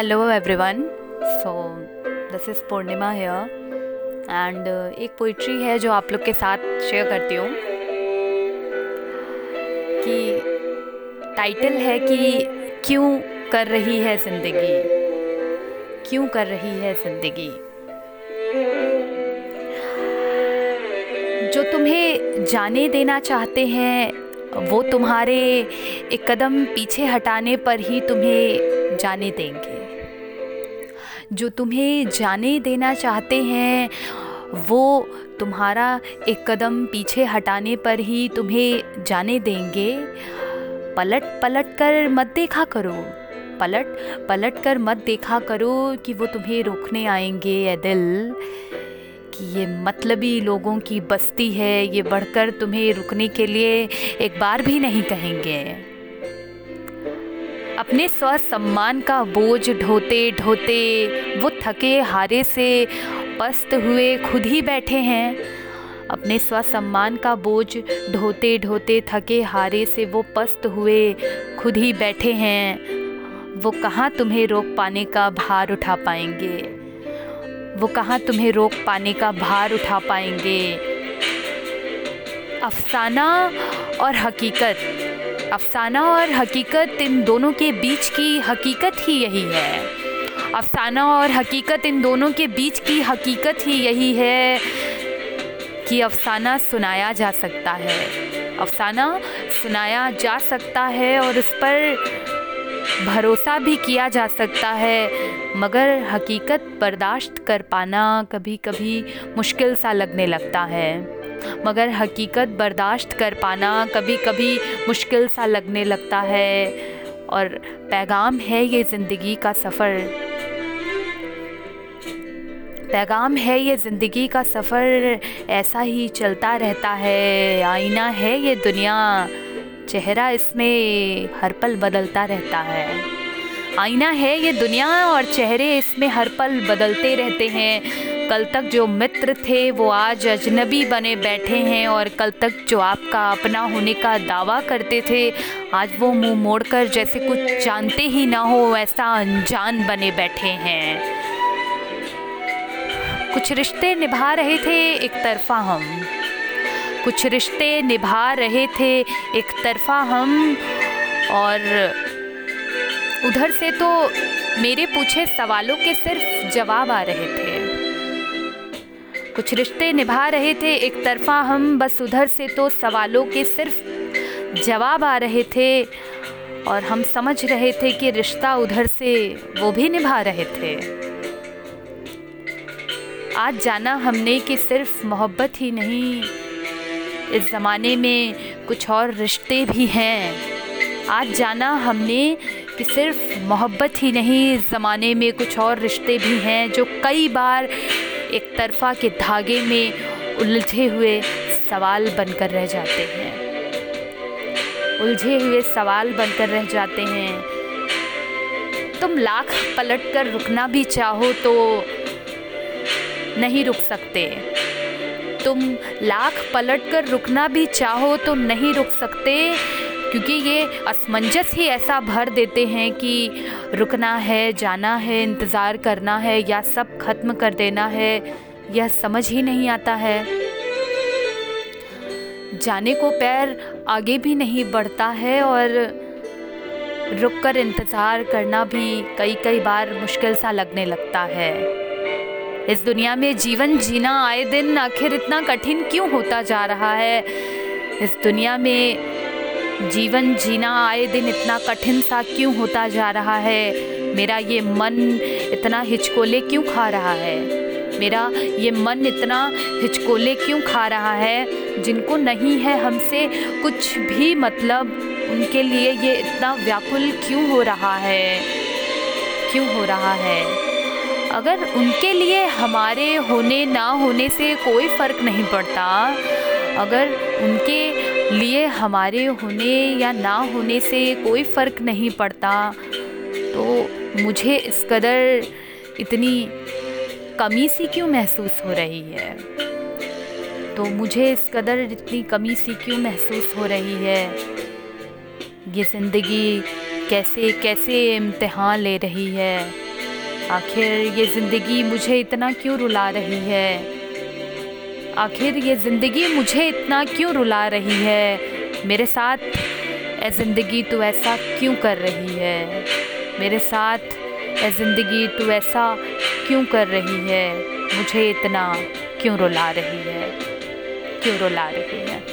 Hello everyone so this is Purnima here and एक poetry है जो आप लोग के साथ शेयर करती हूँ। कि टाइटल है कि क्यों कर रही है ज़िंदगी? क्यों कर रही है ज़िंदगी? जो तुम्हें जाने देना चाहते हैं, वो तुम्हारे एक कदम पीछे हटाने पर ही तुम्हें जाने देंगे। जो तुम्हें जाने देना चाहते हैं, वो तुम्हारा एक कदम पीछे हटाने पर ही तुम्हें जाने देंगे। पलट पलट कर मत देखा करो। पलट पलट कर मत देखा करो कि वो तुम्हें रोकने आएँगे ए दिल कि ये मतलबी लोगों की बस्ती है, ये बढ़कर तुम्हें रुकने के लिए एक बार भी नहीं कहेंगे। अपने स्व सम्मान का बोझ ढोते ढोते वो थके हारे से पस्त हुए खुद ही बैठे हैं। अपने स्व सम्मान का बोझ ढोते ढोते थके हारे से वो पस्त हुए खुद ही बैठे हैं। वो कहाँ तुम्हें रोक पाने का भार उठा पाएँगे? वो कहाँ तुम्हें रोक पाने का भार उठा पाएँगे? अफसाना और हकीकत। अफसाना और हकीकत इन दोनों के बीच की हकीकत ही यही है। अफसाना और हकीकत इन दोनों के बीच की हकीकत ही यही है कि अफसाना सुनाया जा सकता है। अफसाना सुनाया जा सकता है और उस पर भरोसा भी किया जा सकता है, मगर हकीकत बर्दाश्त कर पाना कभी कभी मुश्किल सा लगने लगता है। मगर हकीकत बर्दाश्त कर पाना कभी कभी मुश्किल सा लगने लगता है और पैगाम है ये ज़िंदगी का सफ़र। पैगाम है ये ज़िंदगी का सफ़र, ऐसा ही चलता रहता है, आईना है ये दुनिया, चेहरा इसमें हर पल बदलता रहता है। आईना है ये दुनिया और चेहरे इसमें हर पल बदलते रहते हैं। कल तक जो मित्र थे, वो आज अजनबी बने बैठे हैं और कल तक जो आपका अपना होने का दावा करते थे, आज वो मुँह मोड़कर जैसे कुछ जानते ही ना हो ऐसा अनजान बने बैठे हैं। कुछ रिश्ते निभा रहे थे एक तरफा हम। कुछ रिश्ते निभा रहे थे एक तरफा हम, और उधर से तो मेरे पूछे सवालों के सिर्फ़ जवाब आ रहे थे। कुछ रिश्ते निभा रहे थे, एक तरफा हम, बस उधर से तो सवालों के सिर्फ़ जवाब आ रहे थे। और हम समझ रहे थे कि रिश्ता उधर से वो भी निभा रहे थे। आज जाना हमने कि सिर्फ़ मोहब्बत ही नहीं, इस ज़माने में कुछ और रिश्ते भी हैं। आज जाना हमने कि सिर्फ़ मोहब्बत ही नहीं, इस ज़माने में कुछ और रिश्ते भी हैं, जो कई बार एक तरफा के धागे में उलझे हुए सवाल बनकर रह जाते हैं। उलझे हुए सवाल बनकर रह जाते हैं। तुम लाख पलट कर रुकना भी चाहो तो नहीं रुक सकते। तुम लाख पलट कर रुकना भी चाहो तो नहीं रुक सकते। क्योंकि ये असमंजस ही ऐसा भर देते हैं कि रुकना है, जाना है, इंतज़ार करना है या सब ख़त्म कर देना है, यह समझ ही नहीं आता है। जाने को पैर आगे भी नहीं बढ़ता है और रुक कर इंतज़ार करना भी कई कई बार मुश्किल सा लगने लगता है। इस दुनिया में जीवन जीना आए दिन आखिर इतना कठिन क्यों होता जा रहा है? इस दुनिया में जीवन जीना आए दिन इतना कठिन सा क्यों होता जा रहा है? मेरा ये मन इतना हिचकोले क्यों खा रहा है? मेरा ये मन इतना हिचकोले क्यों खा रहा है? जिनको नहीं है हमसे कुछ भी मतलब उनके लिए ये इतना व्याकुल क्यों हो रहा है? क्यों हो रहा है? अगर उनके लिए हमारे होने ना होने से कोई फ़र्क नहीं पड़ता, अगर उनके लिए हमारे होने या ना होने से कोई फ़र्क नहीं पड़ता। तो मुझे इस कदर इतनी कमी सी क्यों महसूस हो रही है? तो मुझे इस कदर इतनी कमी सी क्यों महसूस हो रही है? ये ज़िंदगी कैसे कैसे इम्तहान ले रही है? आखिर ये ज़िंदगी मुझे इतना क्यों रुला रही है? आखिर ये ज़िंदगी मुझे इतना क्यों रुला रही है? मेरे साथ ए ज़िंदगी तू ऐसा क्यों कर रही है? मेरे साथ ए ज़िंदगी तू ऐसा क्यों कर रही है? मुझे इतना क्यों रुला रही है? क्यों रुला रही है?